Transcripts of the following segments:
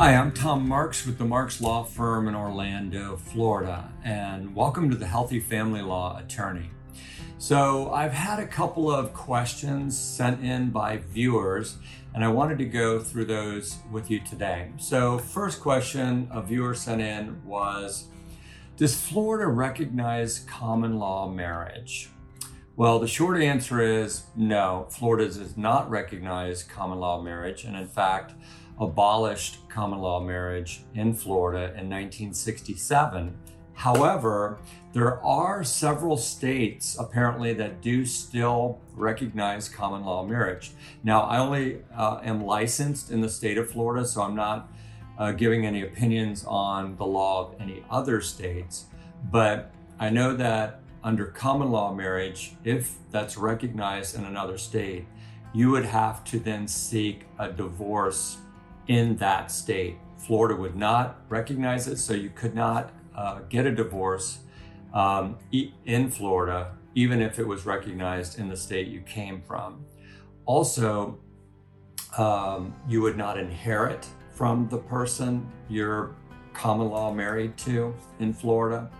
Hi, I'm Tom Marks with the Marks Law Firm in Orlando, Florida, and welcome to the Healthy Family Law Attorney. So, I've had a couple of questions sent in by viewers, and I wanted to go through those with you today. So, first question a viewer sent in was Does Florida recognize common law marriage? Well, the short answer is no. Florida does not recognize common law marriage, and in fact, abolished common law marriage in Florida in 1967. However, there are several states apparently that do still recognize common law marriage. Now, I only uh, am licensed in the state of Florida, so I'm not uh, giving any opinions on the law of any other states, but I know that under common law marriage, if that's recognized in another state, you would have to then seek a divorce in that state. Florida would not recognize it, so you could not uh, get a divorce um, in Florida, even if it was recognized in the state you came from. Also, um, you would not inherit from the person you're common law married to in Florida.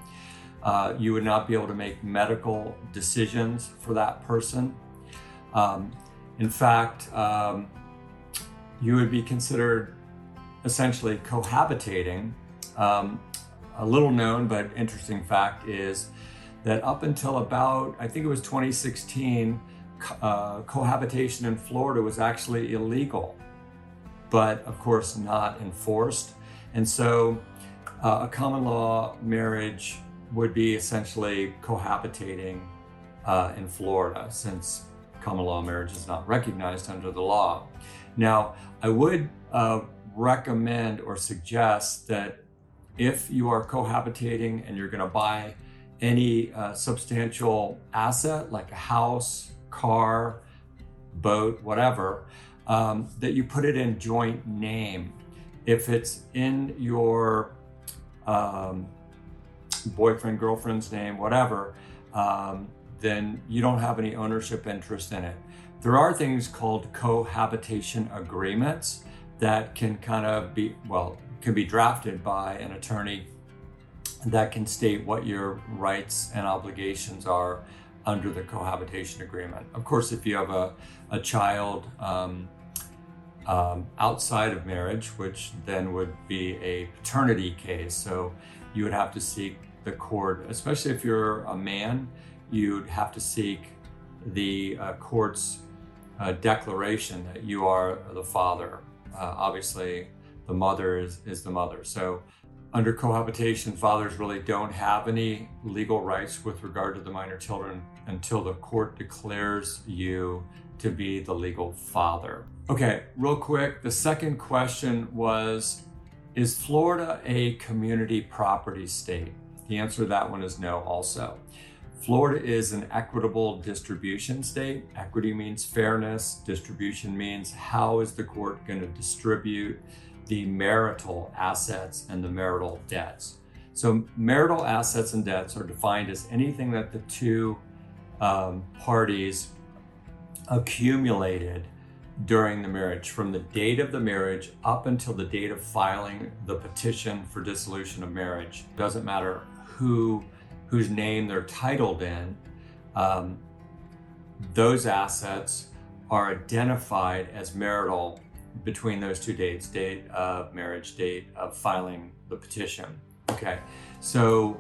Uh, you would not be able to make medical decisions for that person. Um, in fact, um, you would be considered essentially cohabitating. Um, a little known but interesting fact is that up until about, I think it was 2016, uh, cohabitation in Florida was actually illegal, but of course not enforced. And so uh, a common law marriage would be essentially cohabitating uh, in Florida since common law marriage is not recognized under the law. Now, I would uh, recommend or suggest that if you are cohabitating and you're going to buy any uh, substantial asset like a house, car, boat, whatever, um, that you put it in joint name. If it's in your um, boyfriend, girlfriend's name, whatever, um, then you don't have any ownership interest in it. There are things called cohabitation agreements that can kind of be, well, can be drafted by an attorney that can state what your rights and obligations are under the cohabitation agreement. Of course, if you have a, a child um, um, outside of marriage, which then would be a paternity case, so you would have to seek the court, especially if you're a man, you'd have to seek the uh, court's uh, declaration that you are the father. Uh, obviously, the mother is, is the mother. So, under cohabitation, fathers really don't have any legal rights with regard to the minor children until the court declares you to be the legal father. Okay, real quick, the second question was Is Florida a community property state? The answer to that one is no, also. Florida is an equitable distribution state. Equity means fairness, distribution means how is the court going to distribute the marital assets and the marital debts. So, marital assets and debts are defined as anything that the two um, parties accumulated during the marriage, from the date of the marriage up until the date of filing the petition for dissolution of marriage. Doesn't matter who whose name they're titled in, um, those assets are identified as marital between those two dates date of marriage, date of filing the petition. Okay, so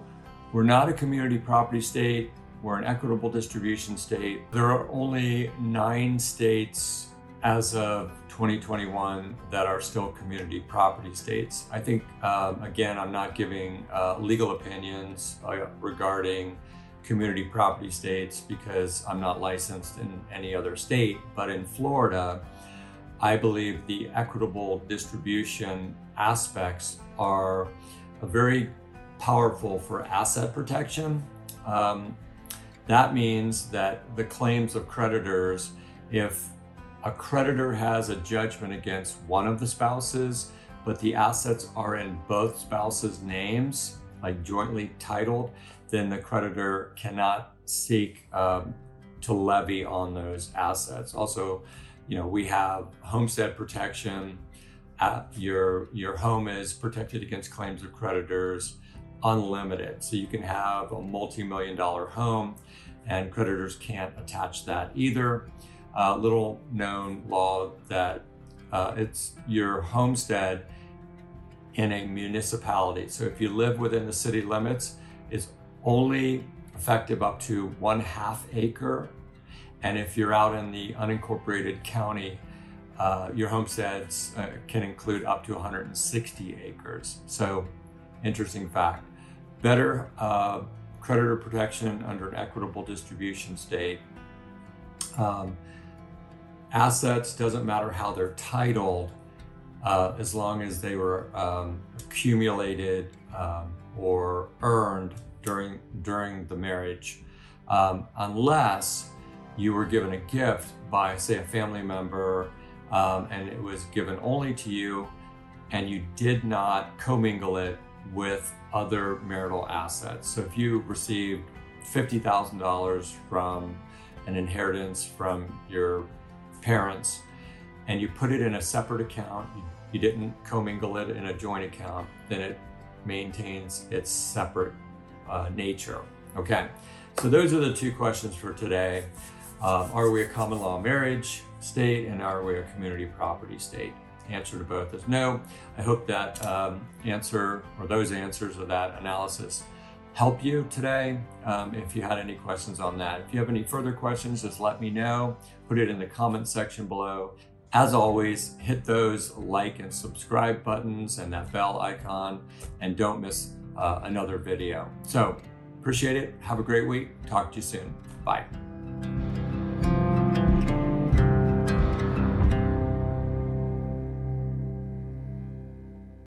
we're not a community property state, we're an equitable distribution state. There are only nine states as of 2021 that are still community property states. I think, um, again, I'm not giving uh, legal opinions uh, regarding community property states because I'm not licensed in any other state. But in Florida, I believe the equitable distribution aspects are very powerful for asset protection. Um, that means that the claims of creditors, if a creditor has a judgment against one of the spouses, but the assets are in both spouses' names, like jointly titled, then the creditor cannot seek um, to levy on those assets. Also, you know, we have homestead protection, uh, your your home is protected against claims of creditors unlimited. So you can have a multi-million dollar home and creditors can't attach that either. Uh, little known law that uh, it's your homestead in a municipality. So if you live within the city limits, it's only effective up to one half acre. And if you're out in the unincorporated county, uh, your homesteads uh, can include up to 160 acres. So, interesting fact. Better uh, creditor protection under an equitable distribution state. Um, assets doesn't matter how they're titled, uh, as long as they were um, accumulated um, or earned during during the marriage, um, unless you were given a gift by, say, a family member um, and it was given only to you, and you did not commingle it with other marital assets. So if you received $50,000 from an inheritance from your parents and you put it in a separate account, you, didn't commingle it in a joint account, then it maintains its separate uh, nature. Okay, so those are the two questions for today. Um, are we a common law marriage? state and are we a community property state? Answer to both is no. I hope that um, answer or those answers or that analysis help you today. Um, if you had any questions on that, if you have any further questions, just let me know. Put it in the comment section below. As always, hit those like and subscribe buttons and that bell icon, and don't miss uh, another video. So, appreciate it. Have a great week. Talk to you soon. Bye.